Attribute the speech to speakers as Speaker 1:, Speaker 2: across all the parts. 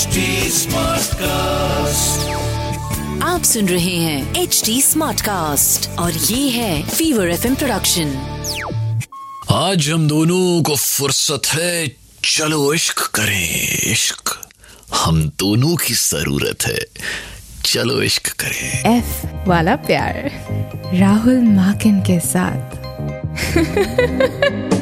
Speaker 1: HD Smartcast.
Speaker 2: आप सुन रहे हैं एच डी स्मार्ट कास्ट और ये है फीवर एफ़ प्रोडक्शन
Speaker 3: आज हम दोनों को फुर्सत है चलो इश्क करें इश्क। हम दोनों की ज़रूरत है चलो इश्क करें।
Speaker 4: एफ़ वाला प्यार राहुल माकिन के साथ।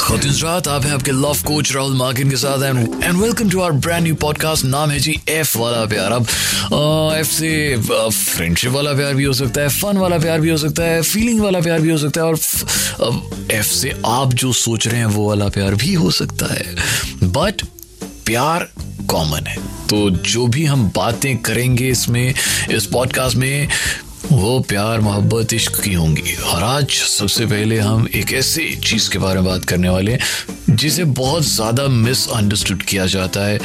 Speaker 3: आप हैं आपके लव कोच राहुल मार्किन के साथ and welcome to our brand new podcast नाम है जी एफ़ वाला प्यार अब एफ़ से फ्रेंडशिप वाला प्यार भी हो सकता है फन वाला प्यार भी हो सकता है फीलिंग वाला प्यार भी हो सकता है और एफ़ से आप जो सोच रहे हैं वो वाला प्यार भी हो सकता है बट प्यार कॉमन है तो जो भी हम बातें करेंगे इसमें इस पॉडकास्ट में वो प्यार, मोहब्बत, इश्क की होंगी। और आज सबसे पहले हम एक ऐसे चीज़ के बारे में बात करने वाले हैं, जिसे बहुत ज़्यादा मिसअंडरस्टूड किया जाता है,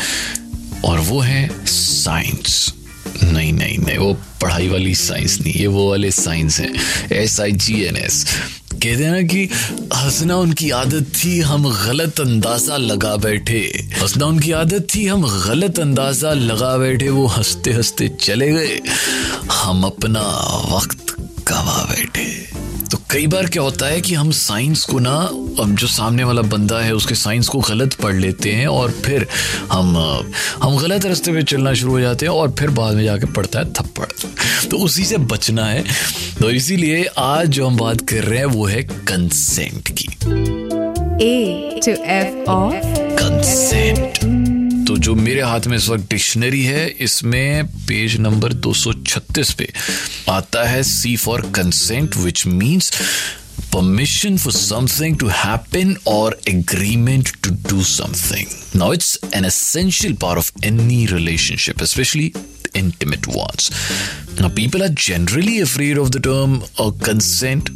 Speaker 3: और वो है साइंस नहीं नहीं नहीं, वो पढ़ाई वाली साइंस नहीं, ये वो वाले साइंस हैं। S I G N S कहते हैं ना कि हंसना उनकी आदत थी, हम गलत अंदाज़ा लगा बैठे। हंसना उनकी आदत थी, हम गलत अंदाज़ा लगा बैठे, वो हँसते हँसते चले गए। हम अपना वक्त गवा बैठे। तो कई बार क्या होता है कि हम साइंस को ना अब जो सामने वाला बंदा है उसके साइंस को गलत पढ़ लेते हैं और फिर हम हम गलत रास्ते पे चलना शुरू हो जाते हैं और फिर बाद में जाके पड़ता है थप्पड़ तो उसी से बचना है। तो इसीलिए आज जो हम बात कर रहे हैं वो है कंसेंट की।
Speaker 4: A to F
Speaker 3: of consent जो मेरे हाथ में इस वक्त डिक्शनरी है इसमें पेज नंबर 236 पे आता है C for consent which means permission for something to happen or agreement to do something. Now, it's an essential part of any relationship, especially intimate ones. Now, people are generally afraid of the term uh, consent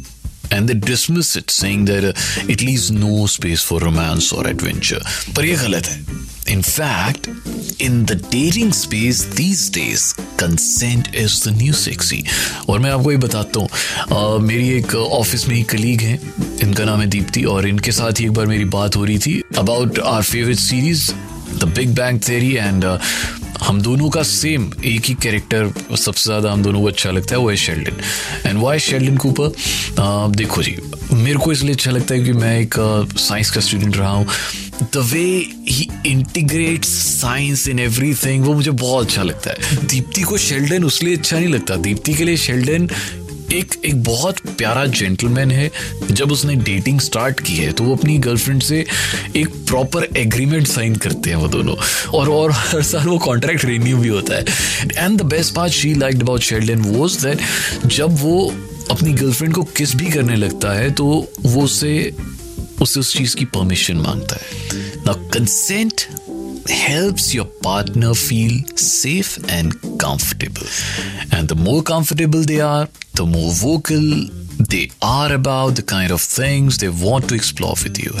Speaker 3: and they dismiss it, saying that uh, it leaves no space for romance or adventure. पर ये गलत है. In fact, in the dating space these days, consent is the new sexy. और मैं आपको ये बताता हूँ मेरी एक ऑफ़िस में ही कलीग है इनका नाम है दीप्ति और इनके साथ ही एक बार मेरी बात हो रही थी about our favourite series the Big Bang Theory and हम दोनों का सेम एक ही कैरेक्टर सबसे ज़्यादा हम दोनों को अच्छा लगता है वो है Sheldon and why Sheldon Cooper देखो जी मेरे को इसलिए अच्छा लगता है कि मैं एक साइंस का स्टूडेंट रहा हूँ the way he integrate science in everything वो मुझे बहुत अच्छा लगता है। दीप्ति को शेल्डन उसलिए अच्छा नहीं लगता। दीप्ति के लिए शेल्डन एक एक बहुत प्यारा जेंटलमैन है। जब उसने डेटिंग स्टार्ट की है तो वो अपनी गर्लफ्रेंड से एक प्रॉपर एग्रीमेंट साइन करते हैं वो दोनों। और और हर साल वो कॉन्ट्रैक्ट रिन्यू भी होता है। And the best part she like about Sheldon was that जब वो अपनी गर्लफ्रेंड को किस भी करने लगता है तो वो उसे उससे उस चीज़ की परमिशन माँगता है। Now, consent helps your partner feel safe and comfortable. And the more comfortable they are, the more vocal they are about the kind of things they want to explore with you.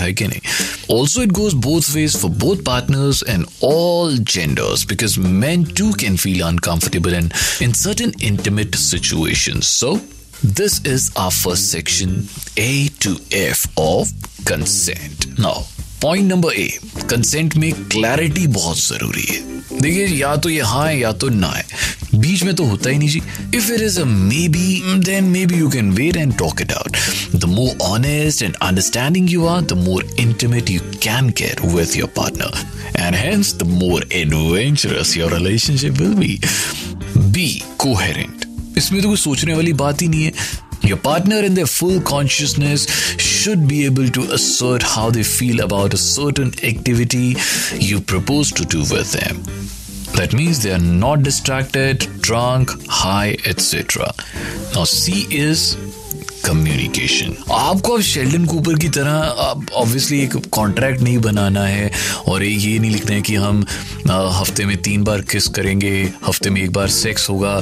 Speaker 3: Also, it goes both ways for both partners and all genders because men too can feel uncomfortable and in certain intimate situations. So, this is our first section A to F of consent. Now, point number A consent में clarity बहुत ज़रूरी है। देखिए या तो ये हाँ है, या तो ना है। बीच में तो होता ही नहीं जी। If it is maybe then maybe you can wait and talk it out the more honest and understanding you are the more intimate you can get with your partner and hence the more adventurous your relationship will be be coherent इसमें तो कोई सोचने वाली बात ही नहीं है। Your partner, in their full consciousness, should be able to assert how they feel about a certain activity you propose to do with them. That means they are not distracted, drunk, high, etc. Now, C is communication आपको अब Sheldon Cooper की तरह obviously एक contract नहीं बनाना है और एक ये नहीं लिखना है कि हम हफ़्ते में तीन बार किस करेंगे हफ़्ते में एक बार सेक्स होगा।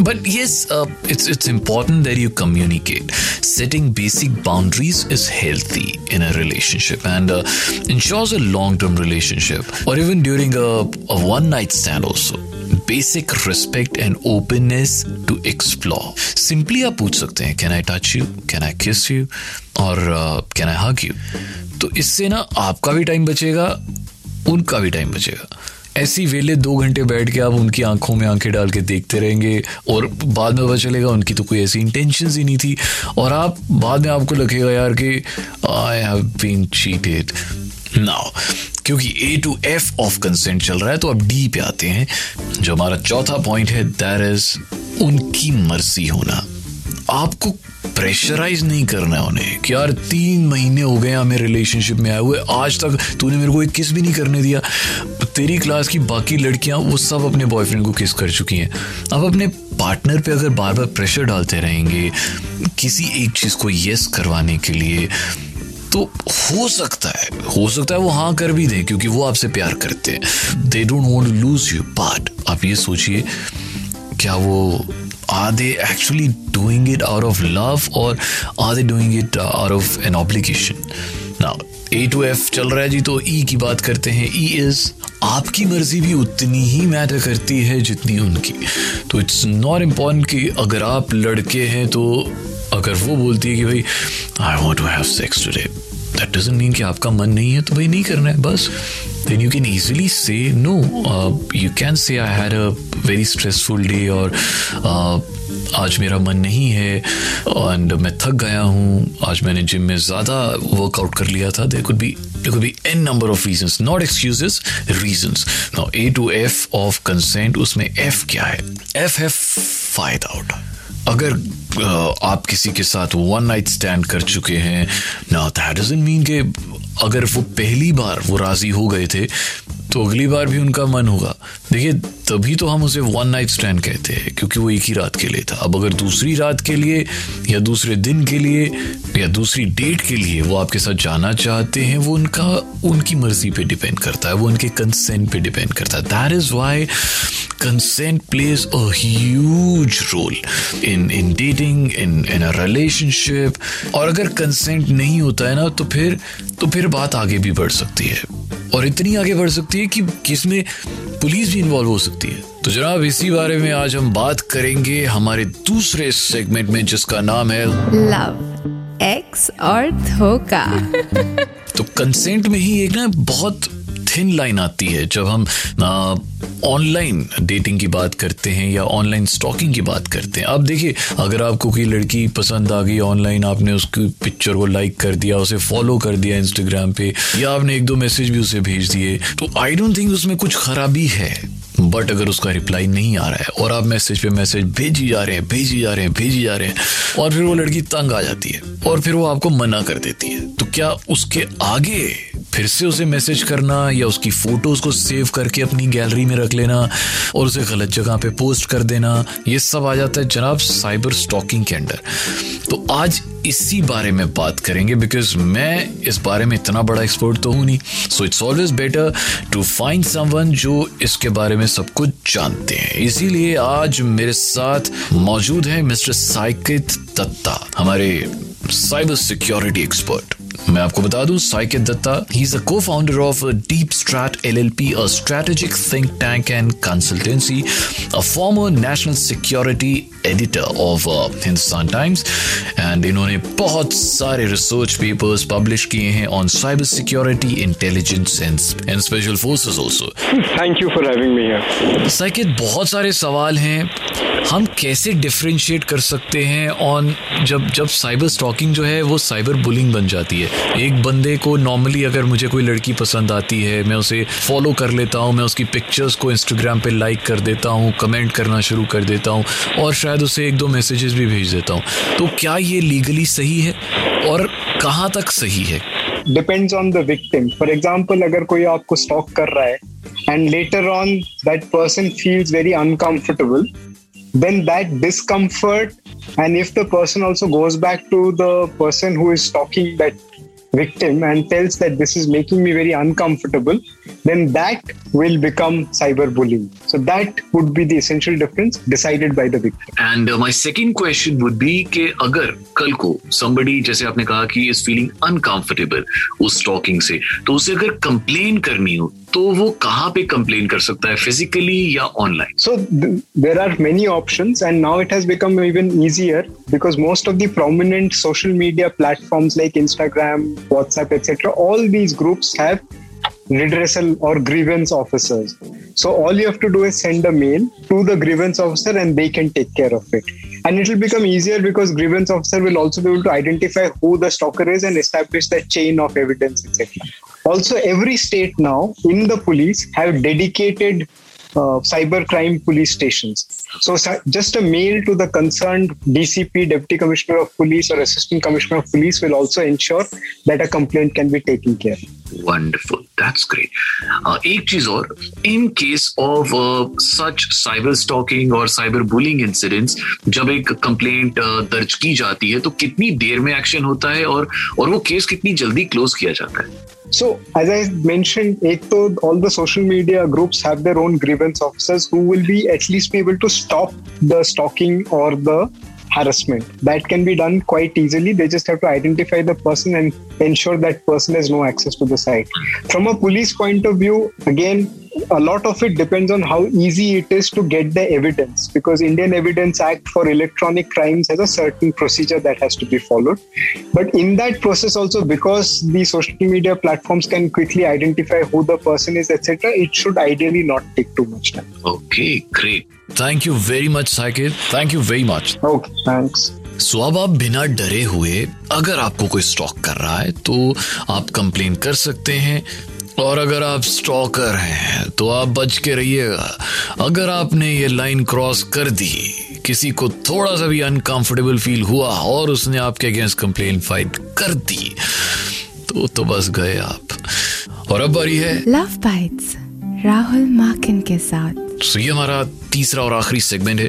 Speaker 3: But yes it's it's important that you communicate setting basic boundaries is healthy in a relationship and ensures a long-term relationship. Or even during a, a one-night stand also. Basic respect and openness to explore simply आप पूछ सकते हैं can I touch you can I kiss you और can I hug you तो इससे ना आपका भी टाइम बचेगा, उनका भी टाइम बचेगा। ऐसी वेले दो घंटे बैठ के आप उनकी आँखों में आँखें डाल के देखते रहेंगे और बाद में पता चलेगा उनकी तो कोई ऐसी इंटेंशन ही नहीं थी। और आप, बाद में आपको लगेगा यार कि I have been cheated now क्योंकि A to F of consent चल रहा है तो अब डी पे आते हैं। जो हमारा चौथा पॉइंट है दैट इज़ उनकी मर्ज़ी होना। आपको प्रेशराइज नहीं करना है उन्हें कि यार तीन महीने हो गए हमें रिलेशनशिप में आए हुए, आज तक तूने मेरे को एक किस भी नहीं करने दिया। तेरी क्लास की बाकी लड़कियाँ, वो सब अपने बॉयफ्रेंड को किस कर चुकी हैं। अब अपने पार्टनर पे अगर बार बार प्रेशर डालते रहेंगे, किसी एक चीज़ को यस करवाने के लिए तो हो सकता है हो सकता है वो हाँ कर भी दें क्योंकि वो आपसे प्यार करते हैं। They don't want to lose you but आप ये सोचिए क्या वो they actually doing it out of love or are they doing it uh, out of an obligation? Now A to F चल रहा है जी तो ई e की बात करते हैं। ई e इज़ आपकी मर्ज़ी भी उतनी ही मैटर करती है जितनी उनकी। तो इट्स नॉट इंपॉर्टेंट कि अगर आप लड़के हैं तो अगर वो बोलती है कि भाई I want to have sex today that doesn't mean कि आपका मन नहीं है तो भाई नहीं करना है, बस। Then you can easily say no you can say I had a very stressful day और uh, आज मेरा मन नहीं है एंड मैं थक गया हूँ। आज मैंने जिम में ज़्यादा वर्कआउट कर लिया था। देर कुड भी there could be an number of reasons not excuse reasons no A to F of consent उसमें एफ़ क्या है? एफ़ है फाइद आउट अगर आप किसी के साथ वन नाइट स्टैंड कर चुके हैं, ना दैट डजेंट मीन के अगर वो पहली बार वो राज़ी हो गए थे तो अगली बार भी उनका मन होगा। देखिए, तभी तो हम उसे वन नाइट स्टैंड कहते हैं, क्योंकि वो एक ही रात के लिए था। अब अगर दूसरी रात के लिए, या दूसरे दिन के लिए, या दूसरी डेट के लिए वो आपके साथ जाना चाहते हैं, वो उनका, उनकी मर्ज़ी पे डिपेंड करता है, वो उनके कंसेंट पे डिपेंड करता है। That is why consent plays a huge role in in dating in in a relationship और अगर कंसेंट नहीं होता है ना तो फिर तो फिर बात आगे भी बढ़ सकती है। और इतनी आगे बढ़ सकती है कि किसमें पुलिस भी इन्वॉल्व हो सकती है। तो जनाब इसी बारे में आज हम बात करेंगे हमारे दूसरे सेगमेंट में जिसका नाम है
Speaker 4: लव एक्स और धोखा।
Speaker 3: तो कंसेंट में ही एक ना बहुत थिन लाइन आती है जब हम ऑनलाइन डेटिंग की बात करते हैं या ऑनलाइन स्टॉकिंग की बात करते हैं। अब देखिए, अगर आपको कोई लड़की पसंद आ गई ऑनलाइन आपने उसकी पिक्चर को लाइक कर दिया, उसे फॉलो कर दिया इंस्टाग्राम पे, या आपने एक दो मैसेज भी उसे भेज दिए तो आई डोंट थिंक उसमें कुछ खराबी है। बट अगर उसका रिप्लाई नहीं आ रहा है, और आप मैसेज पे मैसेज भेजी जा रहे हैं, भेजी जा रहे हैं, भेजी जा रहे हैं, और फिर वो लड़की तंग आ जाती है, और फिर वो आपको मना कर देती है तो क्या उसके आगे फिर से उसे मैसेज करना या उसकी फ़ोटोज़ को सेव करके अपनी गैलरी में रख लेना और उसे गलत जगह पे पोस्ट कर देना, ये सब आ जाता है जनाब साइबर स्टॉकिंग के अंडर तो आज इसी बारे में बात करेंगे बिकॉज़ मैं इस बारे में इतना बड़ा एक्सपर्ट तो हूँ नहीं। So it's always better to find someone जो इसके बारे में सब कुछ जानते हैं। इसीलिए आज मेरे साथ मौजूद है मिस्टर साइकित दत्ता, हमारे साइबर सिक्योरिटी एक्सपर्ट मैं आपको बता दूँ साइकित Dutta he is a cofounder of Deep Strat L L P strategic think tank and consultancy a former national security editor of Hindustan Times and इन्होंने बहुत सारे रिसर्च पेपर्स पब्लिश किए हैं on cyber security intelligence and special forces also
Speaker 1: thank you for having me here
Speaker 3: साइकित बहुत सारे सवाल हैं हम कैसे डिफ्रेंशिएट कर सकते हैं ऑन जब जब साइबर स्टॉकिंग जो है वो साइबर बुलिंग बन जाती है एक बंदे को नॉर्मली अगर मुझे कोई लड़की पसंद आती है मैं उसे फॉलो कर लेता हूँ मैं उसकी पिक्चर्स को इंस्टाग्राम पे लाइक कर देता हूँ कमेंट करना शुरू कर देता हूँ और शायद उसे एक दो मैसेजेस भी भेज देता हूँ। तो क्या ये लीगली सही है और कहाँ तक सही है?
Speaker 1: Depends on the victim for example अगर कोई आपको स्टॉक कर रहा है and later on that person feels very uncomfortable then that discomfort and if the person also goes back to the person who is talking that victim and tells that this is making me very uncomfortable, then that will become cyberbullying. So that would be the essential difference decided by the victim.
Speaker 3: And uh, my second question would be कि अगर कल को somebody जैसे आपने कहा कि is feeling uncomfortable उस stalking से तो उसे अगर complain करनी हो तो वो कहाँ पे कंप्लेन कर सकता है फिजिकली या online
Speaker 1: so there are many option and now it has become even easier because most of the prominent social media platforms like Instagram WhatsApp etcetera all these groups have redressal or grievance officers. So all you have to do is send a mail to the grievance officer and they can take care of it. And it will become easier because grievance officer will also be able to identify who the stalker is and establish the chain of evidence, etc. Also, every state now in the police have dedicated uh, cybercrime police stations. So, just a mail to the concerned DCP, Deputy Commissioner of Police, or Assistant Commissioner of Police will also ensure that a complaint can be taken care of.
Speaker 3: Wonderful that's great एक चीज़ और in case of such cyber stalking और cyber bullying incidents जब एक complaint uh, दर्ज की जाती है तो कितनी देर में एक्शन होता है और और वो केस कितनी जल्दी क्लोज किया जाता है
Speaker 1: So, as I mentioned, all the social media groups have their own grievance officers who will be at least be able to stop the stalking or the harassment. That can be done quite easily. They just have to identify the person and ensure that person has no access to the site. From a police point of view, again, a lot of it depends on how easy it is to get the evidence because indian evidence act for electronic crimes has a certain procedure that has to be followed but in that process also because the social media platforms can quickly identify who the person is etc it should ideally not take too much time
Speaker 3: okay great thank you very much Saqib thank you very much
Speaker 1: okay thanks
Speaker 3: so अब आप बिना डरे हुए अगर आपको कोई stock कर रहा है तो आप कंप्लेन कर सकते हैं और अगर आप स्टॉकर हैं तो आप बच के रहिएगा। अगर आपने ये लाइन क्रॉस कर दी, किसी को थोड़ा सा भी अनकंफर्टेबल फील हुआ और उसने आपके अगेंस्ट कंप्लेन फ़ाइल कर दी तो तो बस गए आप। और अब बारी है।
Speaker 4: लव बाइट्स राहुल माकिन के साथ।
Speaker 3: सो ये हमारा तीसरा और आखिरी सेगमेंट है।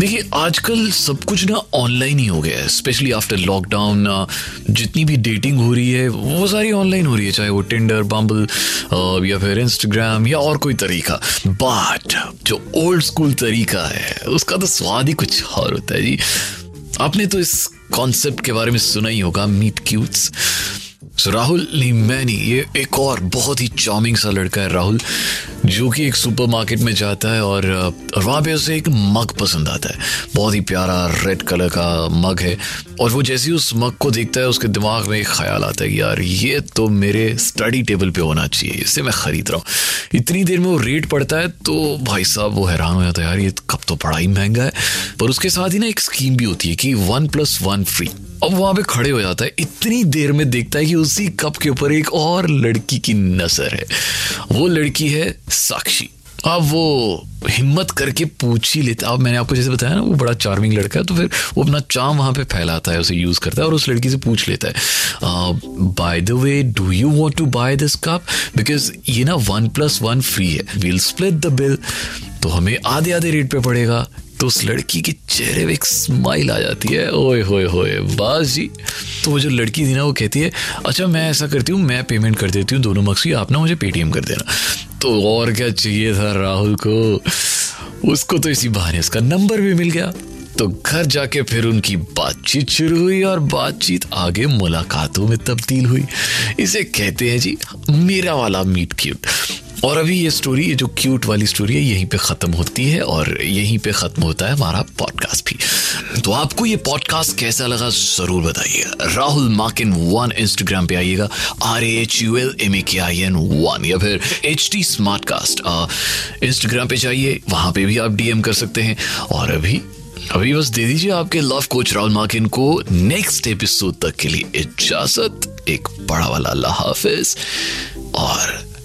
Speaker 3: देखिए, आजकल सब कुछ ना ऑनलाइन ही हो गया है स्पेशली आफ्टर लॉकडाउन जितनी भी डेटिंग हो रही है, वो सारी ऑनलाइन हो रही है, चाहे वो टिंडर बम्बल या फिर इंस्टाग्राम या और कोई तरीका। बट जो ओल्ड स्कूल तरीका है, उसका तो स्वाद ही कुछ और होता है जी। आपने तो इस कॉन्सेप्ट के बारे में सुना ही होगा मीट क्यूट्स सो राहुल मैनी ये एक और बहुत ही चार्मिंग सा लड़का है राहुल जो कि एक सुपरमार्केट में जाता है और वहाँ पे उसे एक मग पसंद आता है। बहुत ही प्यारा रेड कलर का मग है और वो जैसे ही उस मग को देखता है, उसके दिमाग में एक ख्याल आता है कि यार, ये तो मेरे स्टडी टेबल पे होना चाहिए इससे मैं खरीद रहा हूँ। इतनी देर में वो रेट पड़ता है तो भाई साहब वो हैरान हो जाता है, यार, ये कब तो बड़ा ही महँगा है। पर उसके साथ ही ना एक स्कीम भी होती है कि वन प्लस वन फ्री अब वहाँ पे खड़े हो जाता है, इतनी देर में देखता है कि उसी कप के ऊपर एक और लड़की की नज़र है। वो लड़की है साक्षी। अब वो हिम्मत करके पूछ ही लेता अब मैंने आपको जैसे बताया ना, वो बड़ा चार्मिंग लड़का है तो फिर वो अपना चाम वहाँ पे फैलाता है, उसे यूज़ करता है और उस लड़की से पूछ लेता है by the way do you want to buy this cup because ये ना वन प्लस वन फ्री है। विल स्प्लिट द बिल तो हमें आधे आधे रेट पे पड़ेगा। तो उस लड़की के चेहरे में एक स्माइल आ जाती है। ओए, होए होए, बस जी। तो वो जो लड़की थी ना, वो कहती है अच्छा मैं ऐसा करती हूँ, मैं पेमेंट कर देती हूँ दोनों मक्सी आप ना मुझे पेटीएम कर देना। तो और क्या चाहिए था राहुल को? उसको तो इसी बहाने उसका नंबर भी मिल गया। तो घर जाके फिर उनकी बातचीत शुरू हुई और बातचीत आगे मुलाकातों में तब्दील हुई। इसे कहते हैं जी, मेरा वाला मीट क्यूट और अभी ये स्टोरी ये जो क्यूट वाली स्टोरी है, यहीं पे ख़त्म होती है और यहीं पे ख़त्म होता है हमारा पॉडकास्ट भी। तो आपको ये पॉडकास्ट कैसा लगा ज़रूर बताइए राहुल माकिन वन इंस्टाग्राम पे आइएगा। R H U L M A K I N one या फिर H T smart cast Instagram पे जाइए, वहाँ पे भी आप डीएम कर सकते हैं। और अभी अभी बस दे दीजिए आपके लव कोच राहुल माकिन को नेक्स्ट एपिसोड तक के लिए इजाज़त, एक बड़ा वाला अल्लाह हाफिज। और